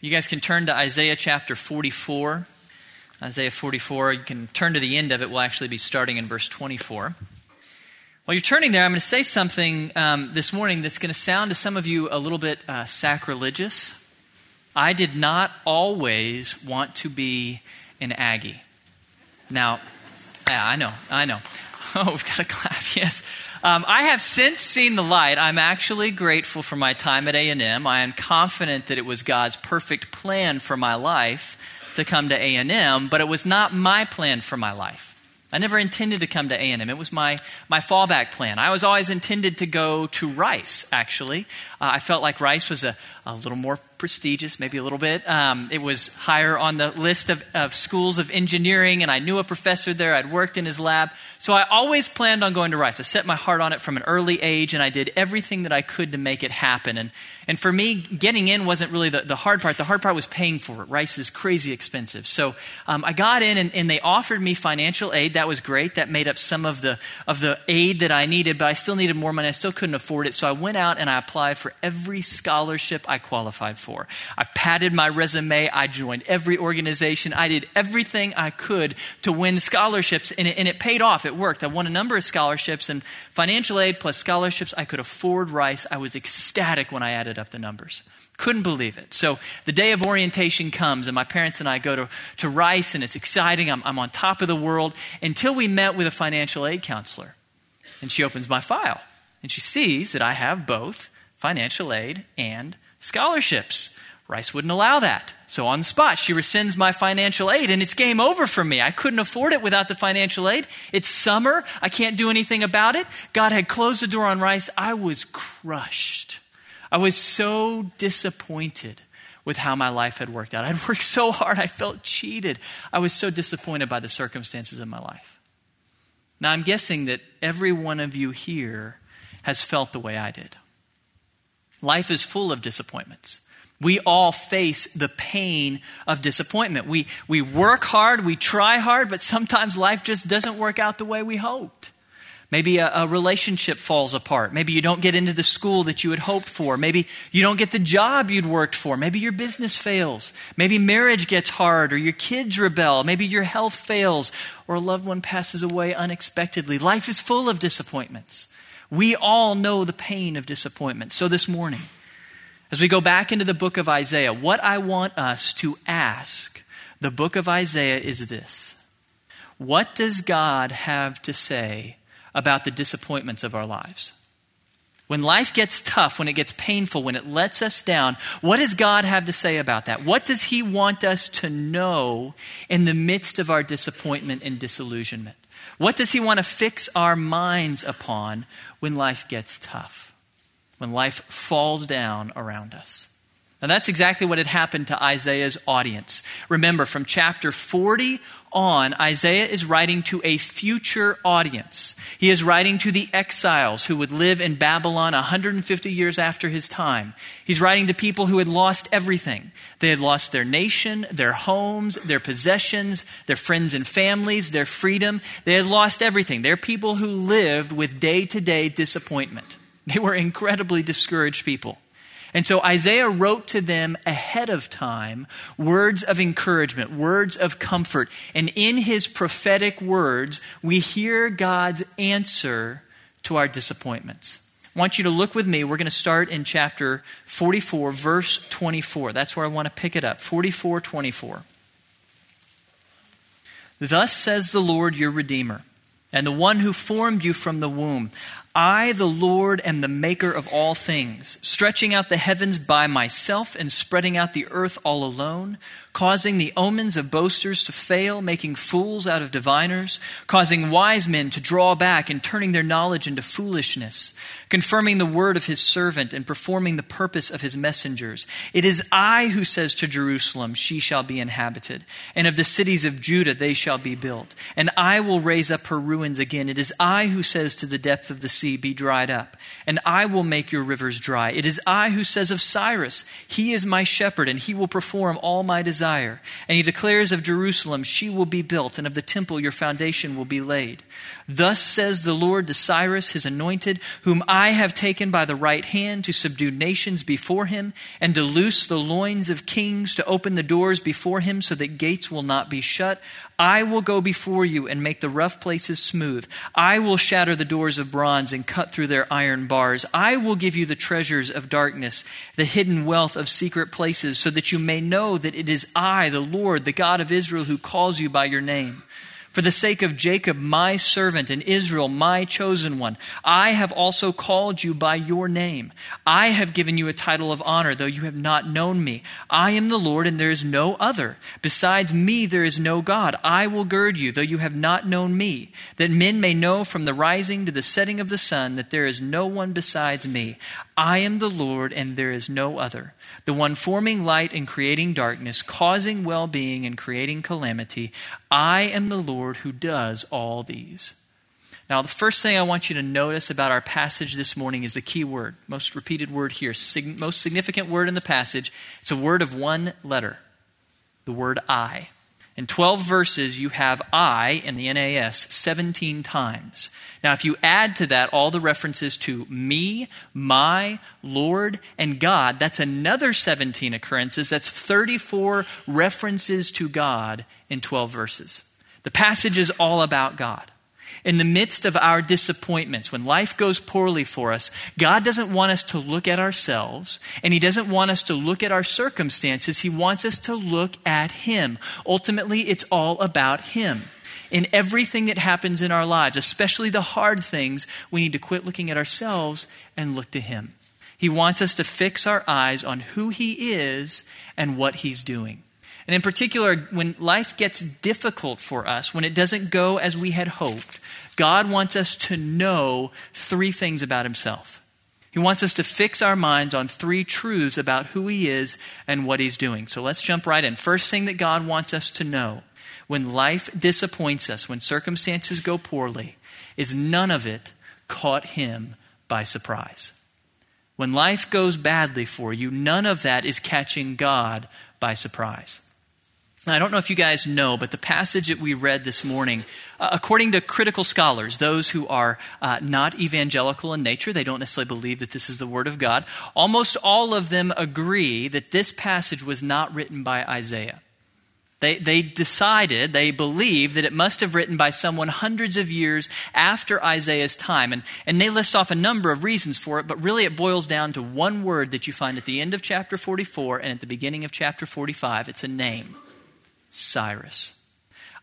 You guys can turn to Isaiah chapter 44. Isaiah 44, you can turn to the end of it. We'll actually be starting in verse 24. While you're turning there, I'm going to say something um, this morning that's going to sound to some of you a little bit uh, sacrilegious. I did not always want to be an Aggie. Now, yeah, I know, I know. Oh, we've got a clap, yes. Um, I have since seen the light. I'm actually grateful for my time at A&M. I am confident that it was God's perfect plan for my life to come to A&M, but it was not my plan for my life. I never intended to come to A&M. It was my, my fallback plan. I was always intended to go to Rice, actually. Uh, I felt like Rice was a, a little more prestigious, maybe a little bit. Um, it was higher on the list of, of schools of engineering, and I knew a professor there. I'd worked in his lab. So I always planned on going to Rice. I set my heart on it from an early age, and I did everything that I could to make it happen. And, and for me, getting in wasn't really the, the hard part. The hard part was paying for it. Rice is crazy expensive. So um, I got in, and, and they offered me financial aid. That was great. That made up some of the, of the aid that I needed, but I still needed more money. I still couldn't afford it. So I went out and I applied for every scholarship I qualified for. I padded my resume. I joined every organization. I did everything I could to win scholarships, and it, and it paid off it worked. I won a number of scholarships and financial aid plus scholarships. I could afford Rice. I was ecstatic when I added up the numbers. Couldn't believe it. So the day of orientation comes, and my parents and I go to, to Rice, and it's exciting. I'm, I'm on top of the world until we met with a financial aid counselor. And she opens my file, and she sees that I have both financial aid and scholarships. Rice wouldn't allow that. So on the spot, she rescinds my financial aid, and it's game over for me. I couldn't afford it without the financial aid. It's summer. I can't do anything about it. God had closed the door on Rice. I was crushed. I was so disappointed with how my life had worked out. I'd worked so hard, I felt cheated. I was so disappointed by the circumstances of my life. Now, I'm guessing that every one of you here has felt the way I did. Life is full of disappointments. We all face the pain of disappointment. We, we work hard, we try hard, but sometimes life just doesn't work out the way we hoped. Maybe a, a, relationship falls apart. Maybe you don't get into the school that you had hoped for. Maybe you don't get the job you'd worked for. Maybe your business fails. Maybe marriage gets hard or your kids rebel. Maybe your health fails or a loved one passes away unexpectedly. Life is full of disappointments. We all know the pain of disappointment. So this morning, as we go back into the book of Isaiah, what I want us to ask the book of Isaiah is this What does God have to say about the disappointments of our lives? When life gets tough, when it gets painful, when it lets us down, what does God have to say about that? What does He want us to know in the midst of our disappointment and disillusionment? What does He want to fix our minds upon when life gets tough? when life falls down around us. Now, that's exactly what had happened to Isaiah's audience. Remember, from chapter 40 on, Isaiah is writing to a future audience. He is writing to the exiles who would live in Babylon 150 years after his time. He's writing to people who had lost everything. They had lost their nation, their homes, their possessions, their friends and families, their freedom. They had lost everything. They're people who lived with day to day disappointment. They were incredibly discouraged people. And so Isaiah wrote to them ahead of time words of encouragement, words of comfort. And in his prophetic words, we hear God's answer to our disappointments. I want you to look with me. We're going to start in chapter 44, verse 24. That's where I want to pick it up. 44, 24. Thus says the Lord your Redeemer, and the one who formed you from the womb. I, the Lord, am the maker of all things, stretching out the heavens by myself and spreading out the earth all alone, causing the omens of boasters to fail, making fools out of diviners, causing wise men to draw back and turning their knowledge into foolishness, confirming the word of his servant and performing the purpose of his messengers. It is I who says to Jerusalem, She shall be inhabited, and of the cities of Judah they shall be built, and I will raise up her ruins again. It is I who says to the depth of the sea be dried up, and I will make your rivers dry. It is I who says of Cyrus, He is my shepherd, and he will perform all my desire. And he declares of Jerusalem, She will be built, and of the temple your foundation will be laid. Thus says the Lord to Cyrus, his anointed, whom I have taken by the right hand to subdue nations before him, and to loose the loins of kings, to open the doors before him, so that gates will not be shut. I will go before you and make the rough places smooth. I will shatter the doors of bronze and cut through their iron bars. I will give you the treasures of darkness, the hidden wealth of secret places, so that you may know that it is I, the Lord, the God of Israel, who calls you by your name. For the sake of Jacob, my servant, and Israel, my chosen one, I have also called you by your name. I have given you a title of honor, though you have not known me. I am the Lord, and there is no other. Besides me, there is no God. I will gird you, though you have not known me, that men may know from the rising to the setting of the sun that there is no one besides me. I am the Lord, and there is no other the one forming light and creating darkness, causing well being and creating calamity. I am the Lord who does all these. Now, the first thing I want you to notice about our passage this morning is the key word, most repeated word here, sig- most significant word in the passage. It's a word of one letter, the word I. In 12 verses, you have I in the NAS 17 times. Now, if you add to that all the references to me, my, Lord, and God, that's another 17 occurrences. That's 34 references to God in 12 verses. The passage is all about God in the midst of our disappointments, when life goes poorly for us, God doesn't want us to look at ourselves and He doesn't want us to look at our circumstances. He wants us to look at Him. Ultimately, it's all about Him. In everything that happens in our lives, especially the hard things, we need to quit looking at ourselves and look to Him. He wants us to fix our eyes on who He is and what He's doing. And in particular, when life gets difficult for us, when it doesn't go as we had hoped, God wants us to know three things about Himself. He wants us to fix our minds on three truths about who He is and what He's doing. So let's jump right in. First thing that God wants us to know when life disappoints us, when circumstances go poorly, is none of it caught Him by surprise. When life goes badly for you, none of that is catching God by surprise. I don't know if you guys know, but the passage that we read this morning, uh, according to critical scholars, those who are uh, not evangelical in nature, they don't necessarily believe that this is the Word of God, almost all of them agree that this passage was not written by Isaiah. They, they decided, they believed that it must have written by someone hundreds of years after Isaiah's time. And, and they list off a number of reasons for it, but really it boils down to one word that you find at the end of chapter 44 and at the beginning of chapter 45. It's a name. Cyrus.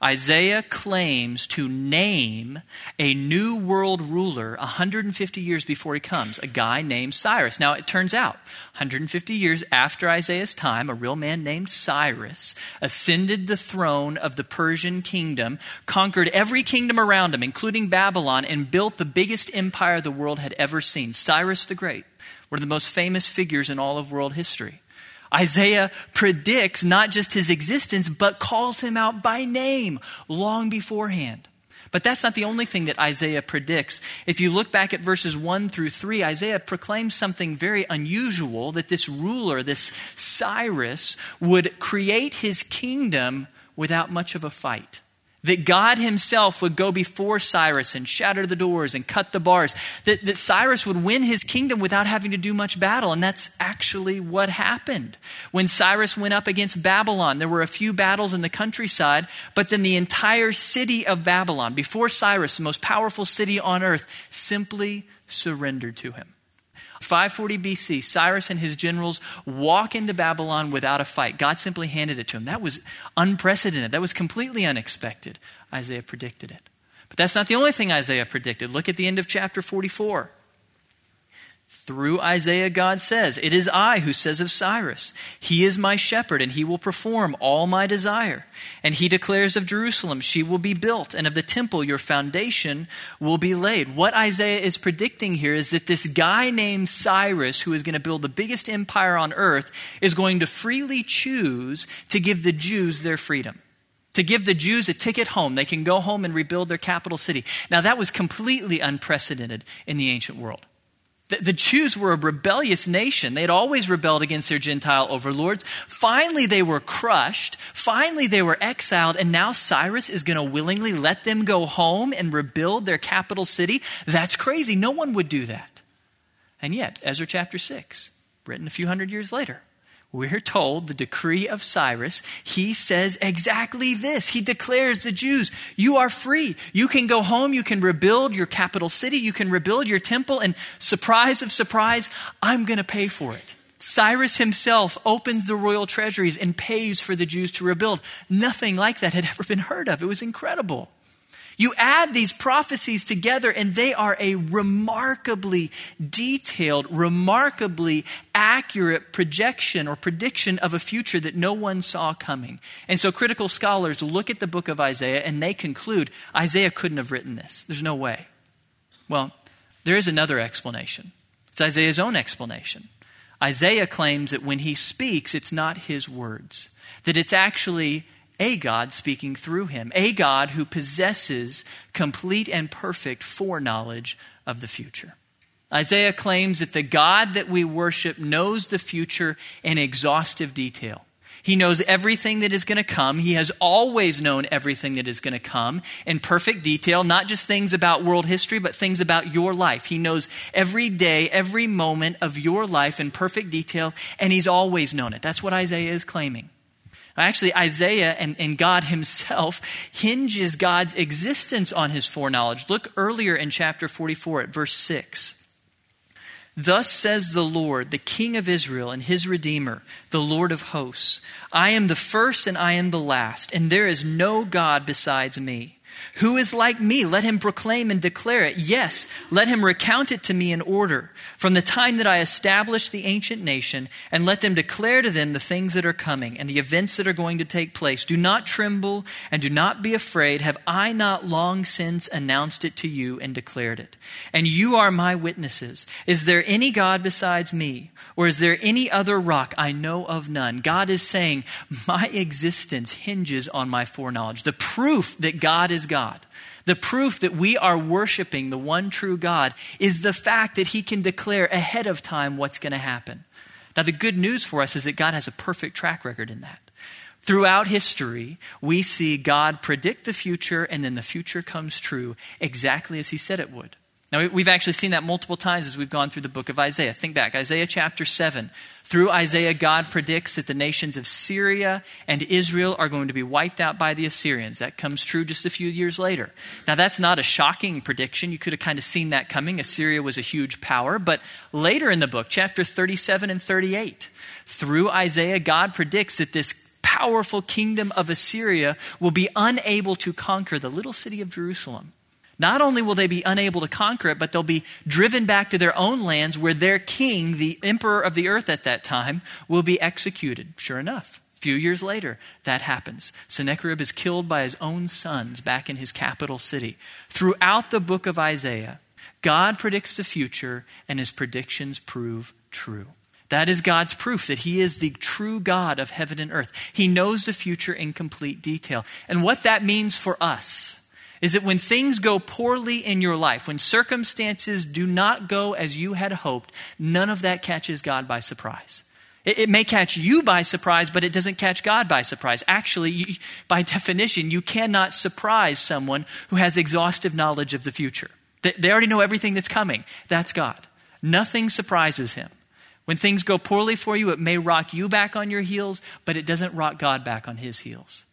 Isaiah claims to name a new world ruler 150 years before he comes, a guy named Cyrus. Now, it turns out, 150 years after Isaiah's time, a real man named Cyrus ascended the throne of the Persian kingdom, conquered every kingdom around him, including Babylon, and built the biggest empire the world had ever seen. Cyrus the Great, one of the most famous figures in all of world history. Isaiah predicts not just his existence, but calls him out by name long beforehand. But that's not the only thing that Isaiah predicts. If you look back at verses 1 through 3, Isaiah proclaims something very unusual that this ruler, this Cyrus, would create his kingdom without much of a fight that God himself would go before Cyrus and shatter the doors and cut the bars, that, that Cyrus would win his kingdom without having to do much battle. And that's actually what happened. When Cyrus went up against Babylon, there were a few battles in the countryside, but then the entire city of Babylon, before Cyrus, the most powerful city on earth, simply surrendered to him. 540 BC, Cyrus and his generals walk into Babylon without a fight. God simply handed it to him. That was unprecedented. That was completely unexpected. Isaiah predicted it. But that's not the only thing Isaiah predicted. Look at the end of chapter 44. Through Isaiah, God says, It is I who says of Cyrus, He is my shepherd, and he will perform all my desire. And he declares of Jerusalem, She will be built, and of the temple, your foundation will be laid. What Isaiah is predicting here is that this guy named Cyrus, who is going to build the biggest empire on earth, is going to freely choose to give the Jews their freedom. to give the Jews a ticket home. They can go home and rebuild their capital city. Now, that was completely unprecedented in the ancient world. The, the, Jews were a rebellious nation. They had always rebelled against their Gentile overlords. Finally, they were crushed. Finally, they were exiled. And now Cyrus is going to willingly let them go home and rebuild their capital city. That's crazy. No one would do that. And yet, Ezra chapter 6, written a few hundred years later, we're told the decree of Cyrus, he says exactly this. He declares the Jews, you are free. You can go home. You can rebuild your capital city. You can rebuild your temple. And surprise of surprise, I'm going to pay for it. Cyrus himself opens the royal treasuries and pays for the Jews to rebuild. Nothing like that had ever been heard of. It was incredible. You add these prophecies together, and they are a remarkably detailed, remarkably accurate projection or prediction of a future that no one saw coming. And so, critical scholars look at the book of Isaiah and they conclude Isaiah couldn't have written this. There's no way. Well, there is another explanation. It's Isaiah's own explanation. Isaiah claims that when he speaks, it's not his words, that it's actually a God speaking through him, a God who possesses complete and perfect foreknowledge of the future. Isaiah claims that the God that we worship knows the future in exhaustive detail. He knows everything that is going to come. He has always known everything that is going to come in perfect detail, not just things about world history, but things about your life. He knows every day, every moment of your life in perfect detail, and He's always known it. That's what Isaiah is claiming. Actually, Isaiah and, and God himself hinges God's existence on his foreknowledge. Look earlier in chapter 44 at verse 6. Thus says the Lord, the King of Israel and his Redeemer, the Lord of hosts I am the first and I am the last, and there is no God besides me. Who is like me? Let him proclaim and declare it. Yes, let him recount it to me in order. From the time that I established the ancient nation, and let them declare to them the things that are coming and the events that are going to take place. Do not tremble and do not be afraid. Have I not long since announced it to you and declared it? And you are my witnesses. Is there any God besides me? Or is there any other rock? I know of none. God is saying, My existence hinges on my foreknowledge. The proof that God is God, the proof that we are worshiping the one true God, is the fact that He can declare ahead of time what's going to happen. Now, the good news for us is that God has a perfect track record in that. Throughout history, we see God predict the future, and then the future comes true exactly as He said it would. Now, we've actually seen that multiple times as we've gone through the book of Isaiah. Think back, Isaiah chapter 7. Through Isaiah, God predicts that the nations of Syria and Israel are going to be wiped out by the Assyrians. That comes true just a few years later. Now, that's not a shocking prediction. You could have kind of seen that coming. Assyria was a huge power. But later in the book, chapter 37 and 38, through Isaiah, God predicts that this powerful kingdom of Assyria will be unable to conquer the little city of Jerusalem. Not only will they be unable to conquer it, but they'll be driven back to their own lands where their king, the emperor of the earth at that time, will be executed. Sure enough, a few years later, that happens. Sennacherib is killed by his own sons back in his capital city. Throughout the book of Isaiah, God predicts the future, and his predictions prove true. That is God's proof that He is the true God of heaven and earth. He knows the future in complete detail. And what that means for us is that when things go poorly in your life, when circumstances do not go as you had hoped, none of that catches God by surprise. It, it may catch you by surprise, but it doesn't catch God by surprise. Actually, you, by definition, you cannot surprise someone who has exhaustive knowledge of the future. They, they already know everything that's coming. That's God. Nothing surprises him. When things go poorly for you, it may rock you back on your heels, but it doesn't rock God back on his heels.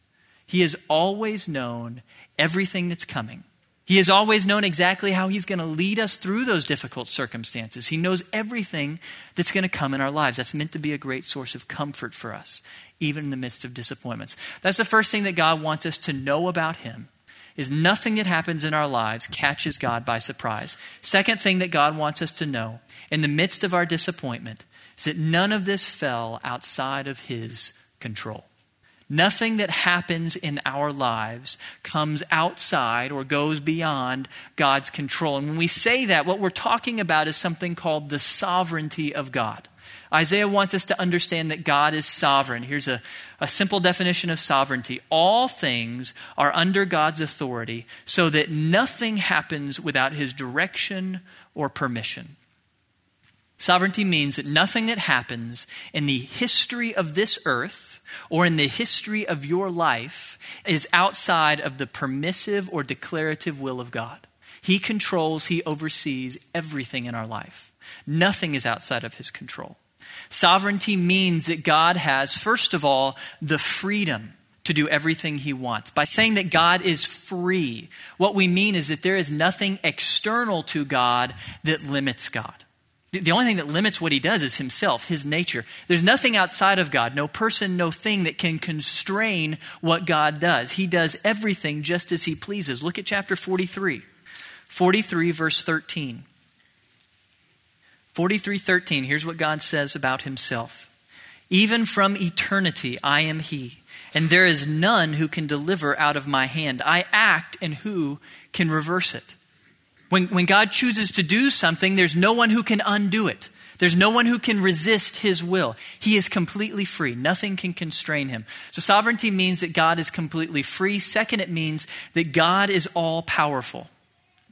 He has always known everything that's coming. He has always known exactly how He's going to lead us through those difficult circumstances. He knows everything that's going to come in our lives. That's meant to be a great source of comfort for us, even in the midst of disappointments. That's the first thing that God wants us to know about Him. Is nothing that happens in our lives catches God by surprise. Second thing that God wants us to know in the midst of our disappointment is that none of this fell outside of His control. Nothing that happens in our lives comes outside or goes beyond God's control. And when we say that, what we're talking about is something called the sovereignty of God. Isaiah wants us to understand that God is sovereign. Here's a, a simple definition of sovereignty all things are under God's authority, so that nothing happens without his direction or permission. Sovereignty means that nothing that happens in the history of this earth or in the history of your life is outside of the permissive or declarative will of God. He controls, He oversees everything in our life. Nothing is outside of His control. Sovereignty means that God has, first of all, the freedom to do everything he wants. By saying that God is free, what we mean is that there is nothing external to God that limits God. The only thing that limits what he does is himself, his nature. There's nothing outside of God, no person, no thing that can constrain what God does. He does everything just as he pleases. Look at chapter 43. 43, verse 13. 43:13 here's what God says about himself even from eternity I am he and there is none who can deliver out of my hand I act and who can reverse it when, when God chooses to do something there's no one who can undo it. There's no one who can resist his will. He is completely free. Nothing can constrain him. So sovereignty means that God is completely free. Second it means that God is all powerful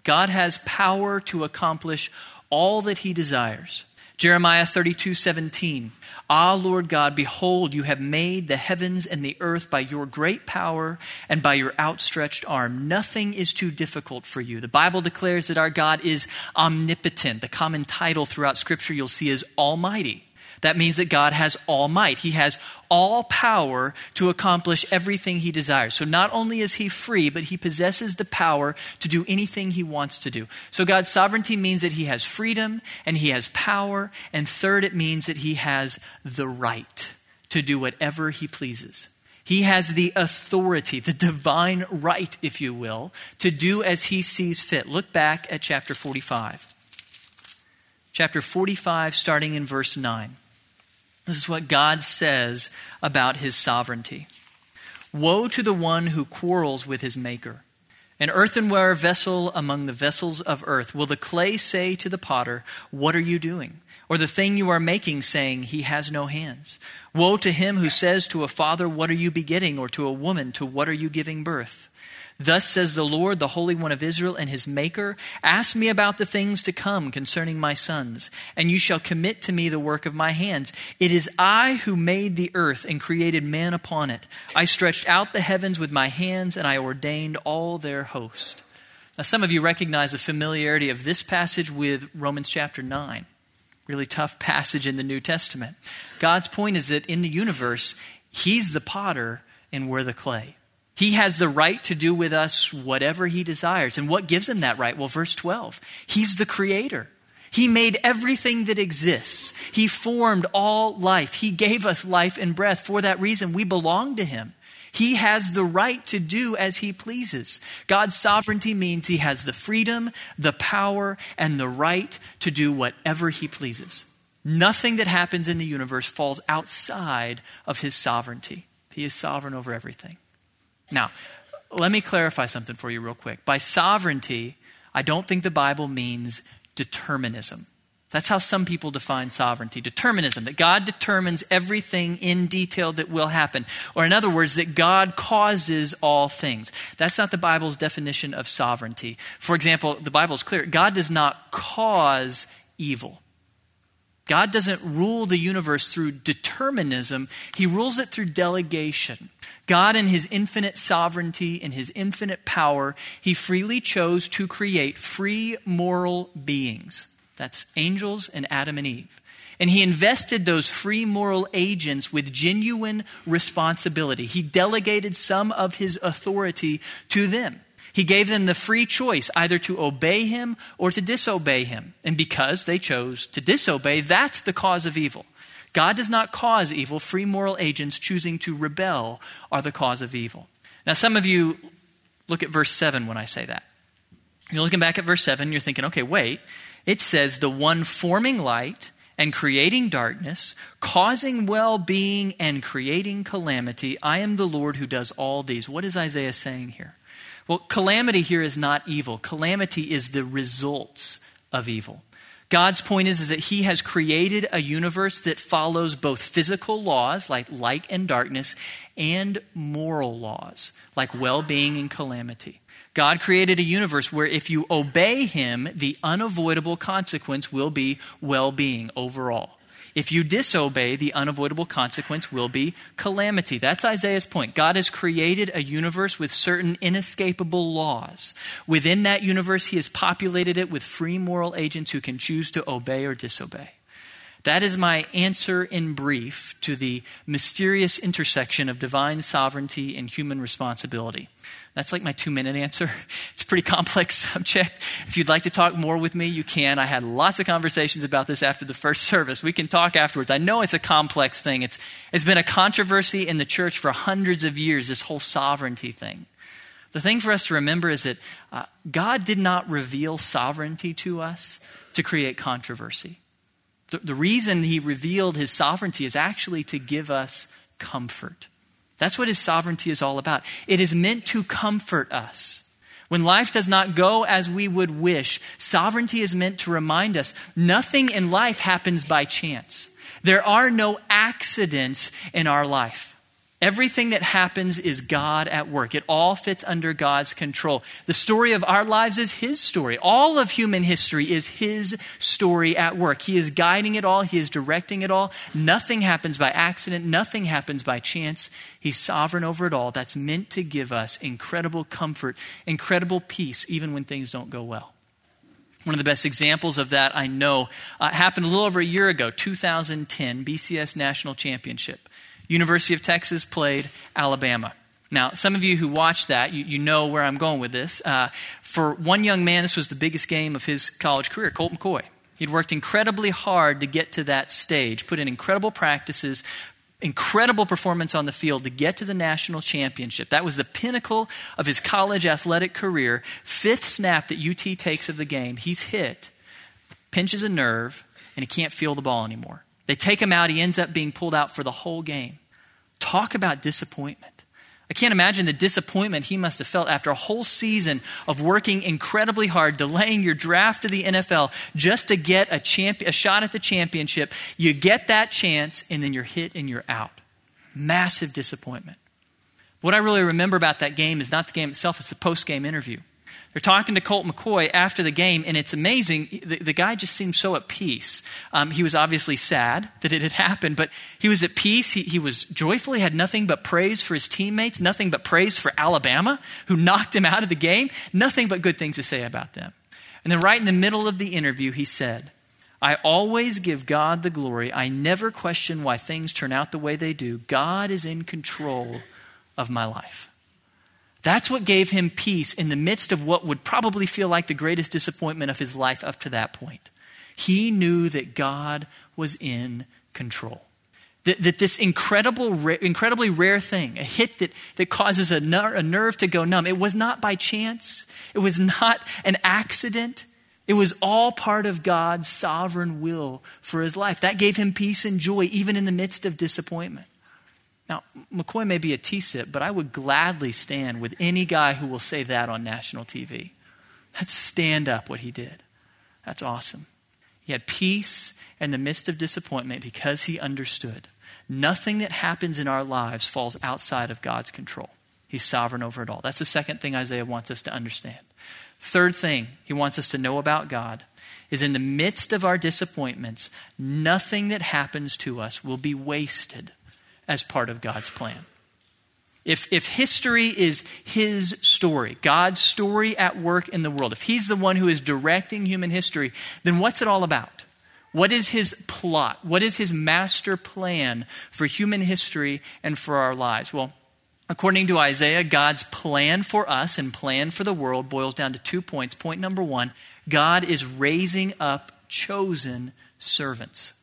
God has power to accomplish all that he desires. Jeremiah 32 17. Ah, Lord God, behold, you have made the heavens and the earth by your great power and by your outstretched arm. Nothing is too difficult for you. The Bible declares that our God is omnipotent. The common title throughout Scripture you'll see is Almighty. That means that God has all might. He has all power to accomplish everything he desires. So not only is he free, but he possesses the power to do anything he wants to do. So God's sovereignty means that he has freedom and he has power. And third, it means that he has the right to do whatever he pleases. He has the authority, the divine right, if you will, to do as he sees fit. Look back at chapter 45. Chapter 45, starting in verse 9. This is what God says about his sovereignty. Woe to the one who quarrels with his maker. An earthenware vessel among the vessels of earth. Will the clay say to the potter, What are you doing? Or the thing you are making, saying, He has no hands? Woe to him who says to a father, What are you begetting? Or to a woman, To what are you giving birth? Thus says the Lord, the Holy One of Israel and his Maker Ask me about the things to come concerning my sons, and you shall commit to me the work of my hands. It is I who made the earth and created man upon it. I stretched out the heavens with my hands, and I ordained all their host. Now, some of you recognize the familiarity of this passage with Romans chapter 9. Really tough passage in the New Testament. God's point is that in the universe, He's the potter and we're the clay. He has the right to do with us whatever he desires. And what gives him that right? Well, verse 12. He's the creator. He made everything that exists. He formed all life. He gave us life and breath. For that reason, we belong to him. He has the right to do as he pleases. God's sovereignty means he has the freedom, the power, and the right to do whatever he pleases. Nothing that happens in the universe falls outside of his sovereignty. He is sovereign over everything. Now, let me clarify something for you real quick. By sovereignty, I don't think the Bible means determinism. That's how some people define sovereignty determinism, that God determines everything in detail that will happen. Or, in other words, that God causes all things. That's not the Bible's definition of sovereignty. For example, the Bible is clear God does not cause evil. God doesn't rule the universe through determinism, He rules it through delegation. God, in his infinite sovereignty and his infinite power, he freely chose to create free moral beings. That's angels and Adam and Eve. And he invested those free moral agents with genuine responsibility. He delegated some of his authority to them. He gave them the free choice either to obey him or to disobey him. And because they chose to disobey, that's the cause of evil. God does not cause evil. Free moral agents choosing to rebel are the cause of evil. Now, some of you look at verse 7 when I say that. You're looking back at verse 7, you're thinking, okay, wait. It says, the one forming light and creating darkness, causing well being and creating calamity. I am the Lord who does all these. What is Isaiah saying here? Well, calamity here is not evil, calamity is the results of evil. God's point is, is that He has created a universe that follows both physical laws, like light and darkness, and moral laws, like well being and calamity. God created a universe where if you obey Him, the unavoidable consequence will be well being overall. If you disobey, the unavoidable consequence will be calamity. That's Isaiah's point. God has created a universe with certain inescapable laws. Within that universe, He has populated it with free moral agents who can choose to obey or disobey. That is my answer in brief to the mysterious intersection of divine sovereignty and human responsibility. That's like my two minute answer. It's a pretty complex subject. If you'd like to talk more with me, you can. I had lots of conversations about this after the first service. We can talk afterwards. I know it's a complex thing. It's, it's been a controversy in the church for hundreds of years, this whole sovereignty thing. The thing for us to remember is that uh, God did not reveal sovereignty to us to create controversy. The, the reason He revealed His sovereignty is actually to give us comfort. That's what his sovereignty is all about. It is meant to comfort us. When life does not go as we would wish, sovereignty is meant to remind us nothing in life happens by chance. There are no accidents in our life. Everything that happens is God at work. It all fits under God's control. The story of our lives is His story. All of human history is His story at work. He is guiding it all, He is directing it all. Nothing happens by accident, nothing happens by chance. He's sovereign over it all. That's meant to give us incredible comfort, incredible peace, even when things don't go well. One of the best examples of that I know uh, happened a little over a year ago, 2010, BCS National Championship. University of Texas played Alabama. Now, some of you who watched that, you, you know where I'm going with this. Uh, for one young man, this was the biggest game of his college career, Colt McCoy. He'd worked incredibly hard to get to that stage, put in incredible practices, incredible performance on the field to get to the national championship. That was the pinnacle of his college athletic career. Fifth snap that UT takes of the game, he's hit, pinches a nerve, and he can't feel the ball anymore. They take him out. He ends up being pulled out for the whole game. Talk about disappointment. I can't imagine the disappointment he must have felt after a whole season of working incredibly hard, delaying your draft to the NFL just to get a, champ- a shot at the championship. You get that chance, and then you're hit and you're out. Massive disappointment. What I really remember about that game is not the game itself, it's the post game interview. They're talking to Colt McCoy after the game, and it's amazing. The, the guy just seemed so at peace. Um, he was obviously sad that it had happened, but he was at peace. He, he was joyful. He had nothing but praise for his teammates, nothing but praise for Alabama, who knocked him out of the game, nothing but good things to say about them. And then, right in the middle of the interview, he said, I always give God the glory. I never question why things turn out the way they do. God is in control of my life. That's what gave him peace in the midst of what would probably feel like the greatest disappointment of his life up to that point. He knew that God was in control. That, that this incredible, incredibly rare thing, a hit that, that causes a, ner- a nerve to go numb, it was not by chance. It was not an accident. It was all part of God's sovereign will for his life. That gave him peace and joy, even in the midst of disappointment. Now, McCoy may be a T-SIP, but I would gladly stand with any guy who will say that on national TV. Let's stand up what he did. That's awesome. He had peace in the midst of disappointment because he understood nothing that happens in our lives falls outside of God's control. He's sovereign over it all. That's the second thing Isaiah wants us to understand. Third thing he wants us to know about God is in the midst of our disappointments, nothing that happens to us will be wasted as part of God's plan. If, if history is his story, God's story at work in the world, if he's the one who is directing human history, then what's it all about? What is his plot? What is his master plan for human history and for our lives? Well, according to Isaiah, God's plan for us and plan for the world boils down to two points. Point number one God is raising up chosen servants.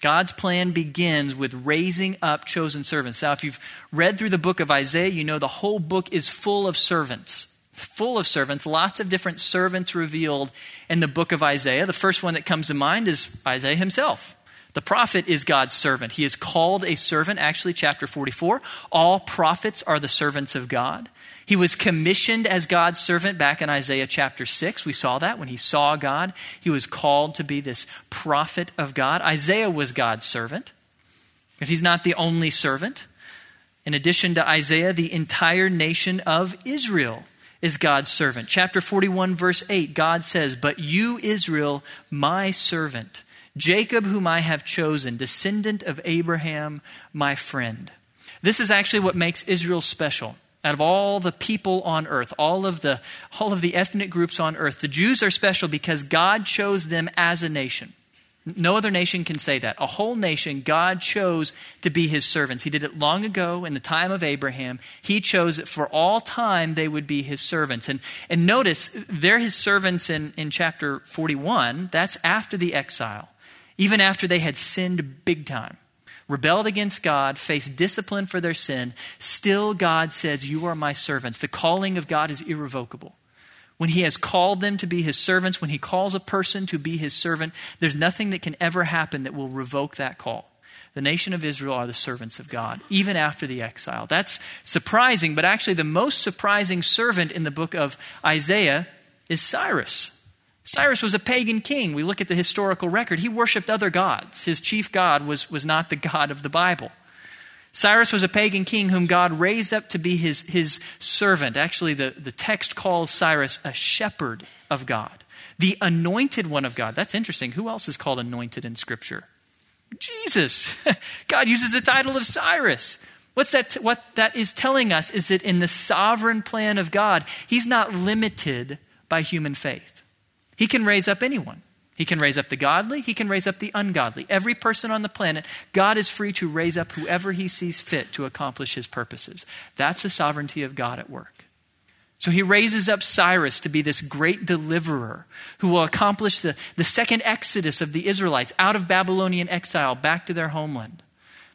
God's plan begins with raising up chosen servants. Now, if you've read through the book of Isaiah, you know the whole book is full of servants. Full of servants, lots of different servants revealed in the book of Isaiah. The first one that comes to mind is Isaiah himself. The prophet is God's servant. He is called a servant, actually, chapter 44. All prophets are the servants of God. He was commissioned as God's servant back in Isaiah chapter 6. We saw that when he saw God. He was called to be this prophet of God. Isaiah was God's servant, but he's not the only servant. In addition to Isaiah, the entire nation of Israel is God's servant. Chapter 41, verse 8, God says, But you, Israel, my servant, Jacob, whom I have chosen, descendant of Abraham, my friend. This is actually what makes Israel special. Out of all the people on earth, all of the, all of the ethnic groups on earth, the Jews are special because God chose them as a nation. No other nation can say that. A whole nation, God chose to be his servants. He did it long ago in the time of Abraham. He chose it for all time they would be his servants. And, and notice, they're his servants in, in chapter 41. That's after the exile, even after they had sinned big time, rebelled against God, faced discipline for their sin. Still, God says, You are my servants. The calling of God is irrevocable. When he has called them to be his servants, when he calls a person to be his servant, there's nothing that can ever happen that will revoke that call. The nation of Israel are the servants of God, even after the exile. That's surprising, but actually, the most surprising servant in the book of Isaiah is Cyrus. Cyrus was a pagan king. We look at the historical record. He worshiped other gods. His chief god was, was not the God of the Bible. Cyrus was a pagan king whom God raised up to be his, his servant. Actually, the, the text calls Cyrus a shepherd of God, the anointed one of God. That's interesting. Who else is called anointed in Scripture? Jesus. God uses the title of Cyrus. What's that, what that is telling us is that in the sovereign plan of God, He's not limited by human faith. He can raise up anyone. He can raise up the godly, he can raise up the ungodly. Every person on the planet, God is free to raise up whoever he sees fit to accomplish his purposes. That's the sovereignty of God at work. So he raises up Cyrus to be this great deliverer who will accomplish the, the second exodus of the Israelites out of Babylonian exile back to their homeland.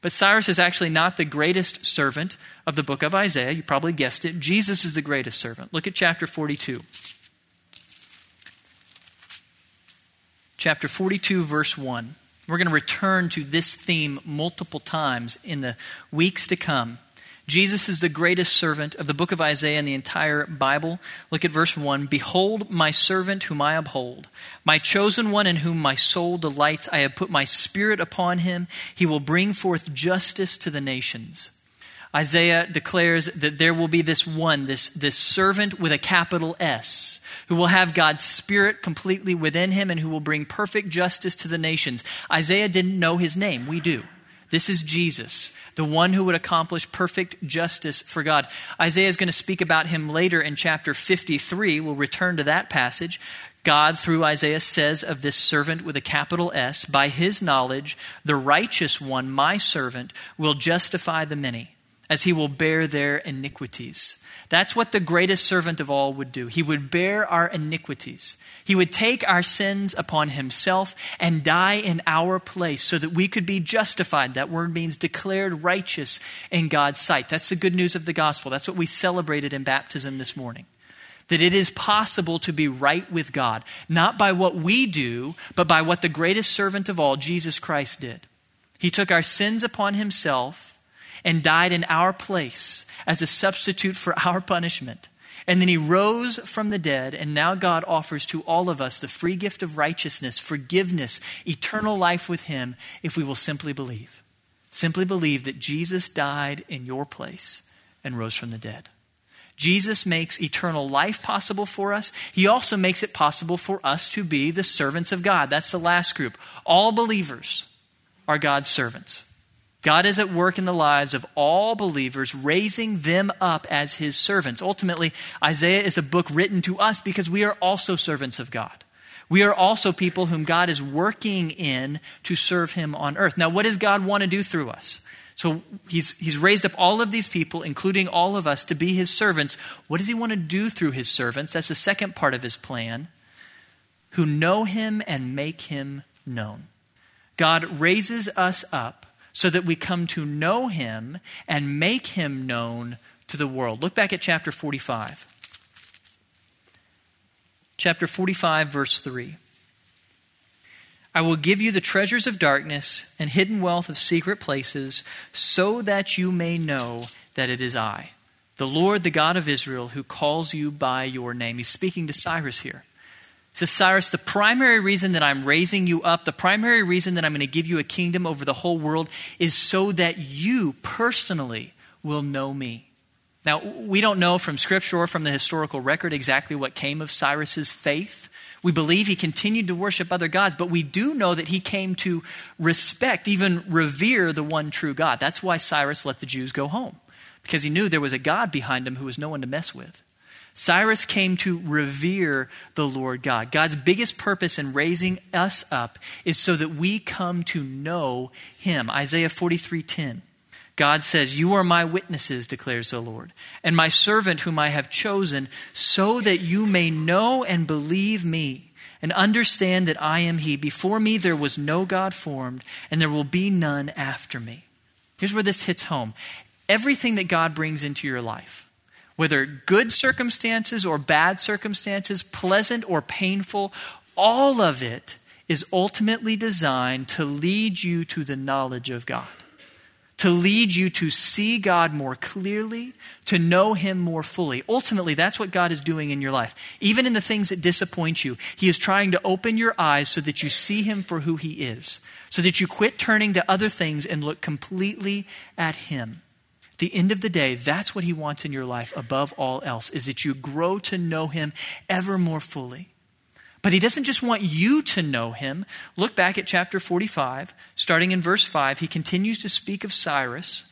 But Cyrus is actually not the greatest servant of the book of Isaiah. You probably guessed it. Jesus is the greatest servant. Look at chapter 42. Chapter 42, verse 1. We're going to return to this theme multiple times in the weeks to come. Jesus is the greatest servant of the book of Isaiah and the entire Bible. Look at verse 1 Behold, my servant whom I uphold, my chosen one in whom my soul delights. I have put my spirit upon him. He will bring forth justice to the nations. Isaiah declares that there will be this one, this, this servant with a capital S who will have God's Spirit completely within him and who will bring perfect justice to the nations. Isaiah didn't know his name. We do. This is Jesus, the one who would accomplish perfect justice for God. Isaiah is going to speak about him later in chapter 53. We'll return to that passage. God, through Isaiah, says of this servant with a capital S, By his knowledge, the righteous one, my servant, will justify the many, as he will bear their iniquities. That's what the greatest servant of all would do. He would bear our iniquities. He would take our sins upon himself and die in our place so that we could be justified. That word means declared righteous in God's sight. That's the good news of the gospel. That's what we celebrated in baptism this morning. That it is possible to be right with God, not by what we do, but by what the greatest servant of all, Jesus Christ, did. He took our sins upon himself and died in our place as a substitute for our punishment. And then he rose from the dead, and now God offers to all of us the free gift of righteousness, forgiveness, eternal life with him if we will simply believe. Simply believe that Jesus died in your place and rose from the dead. Jesus makes eternal life possible for us. He also makes it possible for us to be the servants of God. That's the last group. All believers are God's servants. God is at work in the lives of all believers, raising them up as his servants. Ultimately, Isaiah is a book written to us because we are also servants of God. We are also people whom God is working in to serve him on earth. Now, what does God want to do through us? So he's, he's raised up all of these people, including all of us, to be his servants. What does he want to do through his servants? That's the second part of his plan. Who know him and make him known. God raises us up so that we come to know him and make him known to the world. Look back at chapter 45. Chapter 45, verse 3. I will give you the treasures of darkness and hidden wealth of secret places, so that you may know that it is I, the Lord, the God of Israel, who calls you by your name. He's speaking to Cyrus here. Says, Cyrus, the primary reason that I'm raising you up, the primary reason that I'm going to give you a kingdom over the whole world is so that you personally will know me. Now, we don't know from scripture or from the historical record exactly what came of Cyrus's faith. We believe he continued to worship other gods, but we do know that he came to respect, even revere the one true God. That's why Cyrus let the Jews go home, because he knew there was a God behind him who was no one to mess with. Cyrus came to revere the Lord God. God's biggest purpose in raising us up is so that we come to know him. Isaiah 43:10. God says, You are my witnesses, declares the Lord, and my servant whom I have chosen, so that you may know and believe me and understand that I am He. Before me there was no God formed, and there will be none after me. Here's where this hits home everything that God brings into your life, whether good circumstances or bad circumstances, pleasant or painful, all of it is ultimately designed to lead you to the knowledge of God to lead you to see God more clearly, to know Him more fully. Ultimately, that's what God is doing in your life. Even in the things that disappoint you, He is trying to open your eyes so that you see Him for who He is, so that you quit turning to other things and look completely at Him. The end of the day, that's what He wants in your life above all else, is that you grow to know Him ever more fully. But he doesn't just want you to know him. Look back at chapter 45, starting in verse 5. He continues to speak of Cyrus.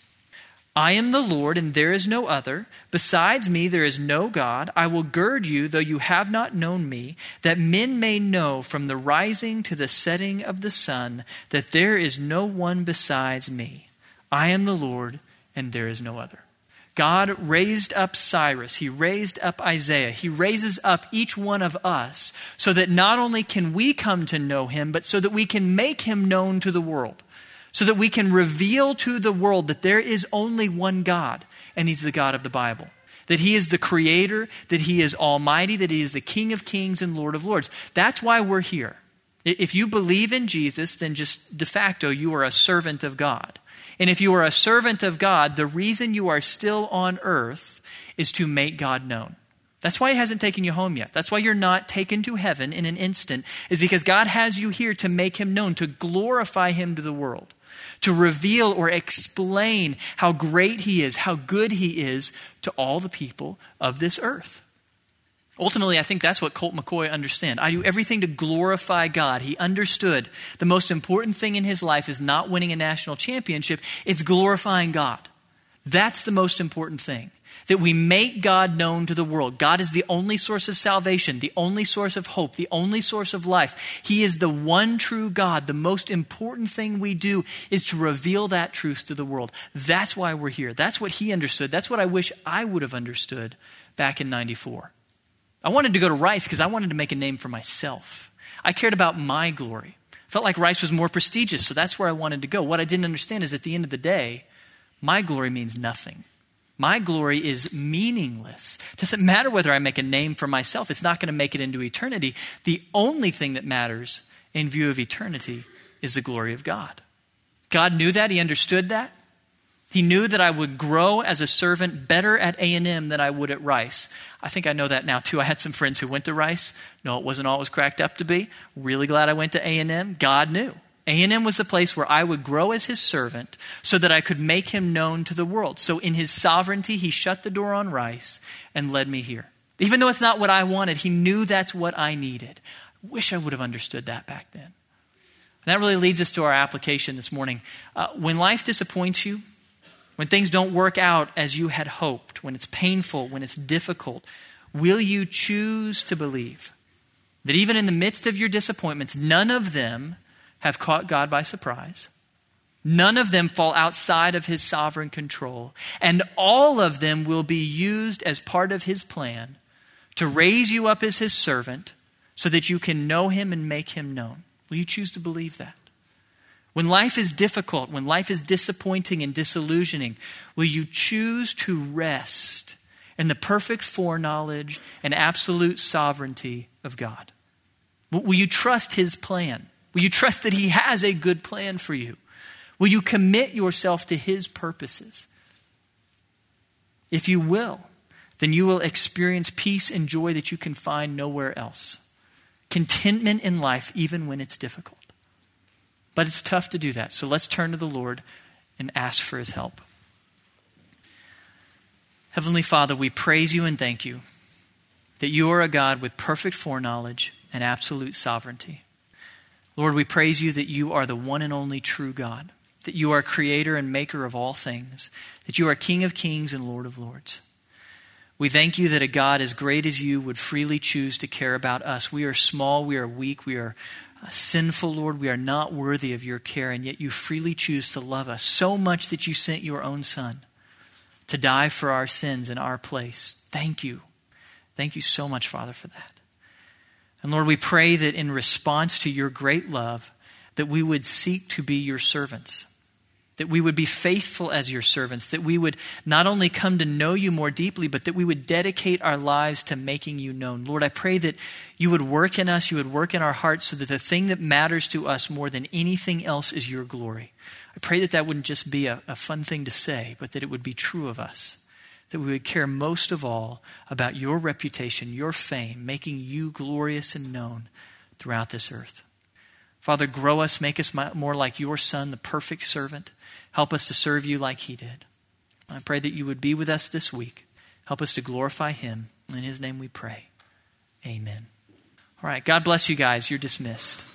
I am the Lord, and there is no other. Besides me, there is no God. I will gird you, though you have not known me, that men may know from the rising to the setting of the sun that there is no one besides me. I am the Lord, and there is no other. God raised up Cyrus, he raised up Isaiah, he raises up each one of us so that not only can we come to know him, but so that we can make him known to the world, so that we can reveal to the world that there is only one God, and he's the God of the Bible. That he is the creator, that he is almighty, that he is the King of kings and Lord of lords. That's why we're here. If you believe in Jesus, then just de facto you are a servant of God. And if you are a servant of God, the reason you are still on earth is to make God known. That's why He hasn't taken you home yet. That's why you're not taken to heaven in an instant, is because God has you here to make Him known, to glorify Him to the world, to reveal or explain how great He is, how good He is to all the people of this earth. Ultimately, I think that's what Colt McCoy understood. I do everything to glorify God. He understood the most important thing in his life is not winning a national championship, it's glorifying God. That's the most important thing. That we make God known to the world. God is the only source of salvation, the only source of hope, the only source of life. He is the one true God. The most important thing we do is to reveal that truth to the world. That's why we're here. That's what he understood. That's what I wish I would have understood back in 94. I wanted to go to Rice because I wanted to make a name for myself. I cared about my glory. Felt like Rice was more prestigious, so that's where I wanted to go. What I didn't understand is at the end of the day, my glory means nothing. My glory is meaningless. It doesn't matter whether I make a name for myself, it's not going to make it into eternity. The only thing that matters in view of eternity is the glory of God. God knew that, He understood that. He knew that I would grow as a servant better at A&M than I would at Rice. I think I know that now too. I had some friends who went to Rice. No, it wasn't was cracked up to be. Really glad I went to A&M. God knew. A&M was the place where I would grow as his servant so that I could make him known to the world. So in his sovereignty, he shut the door on Rice and led me here. Even though it's not what I wanted, he knew that's what I needed. I wish I would have understood that back then. And that really leads us to our application this morning. Uh, when life disappoints you, when things don't work out as you had hoped, when it's painful, when it's difficult, will you choose to believe that even in the midst of your disappointments, none of them have caught God by surprise? None of them fall outside of his sovereign control, and all of them will be used as part of his plan to raise you up as his servant so that you can know him and make him known. Will you choose to believe that? When life is difficult, when life is disappointing and disillusioning, will you choose to rest in the perfect foreknowledge and absolute sovereignty of God? Will you trust His plan? Will you trust that He has a good plan for you? Will you commit yourself to His purposes? If you will, then you will experience peace and joy that you can find nowhere else. Contentment in life, even when it's difficult. But it's tough to do that. So let's turn to the Lord and ask for His help. Heavenly Father, we praise you and thank you that you are a God with perfect foreknowledge and absolute sovereignty. Lord, we praise you that you are the one and only true God, that you are creator and maker of all things, that you are King of kings and Lord of lords. We thank you that a God as great as you would freely choose to care about us. We are small, we are weak, we are sinful, Lord. We are not worthy of your care, and yet you freely choose to love us so much that you sent your own Son to die for our sins in our place. Thank you. Thank you so much, Father, for that. And Lord, we pray that in response to your great love, that we would seek to be your servants, that we would be faithful as your servants, that we would not only come to know you more deeply, but that we would dedicate our lives to making you known. Lord, I pray that you would work in us, you would work in our hearts, so that the thing that matters to us more than anything else is your glory. I pray that that wouldn't just be a, a fun thing to say, but that it would be true of us that we would care most of all about your reputation, your fame, making you glorious and known throughout this earth. Father, grow us, make us more like your Son, the perfect servant. Help us to serve you like he did. I pray that you would be with us this week. Help us to glorify him. In his name we pray. Amen. All right. God bless you guys. You're dismissed.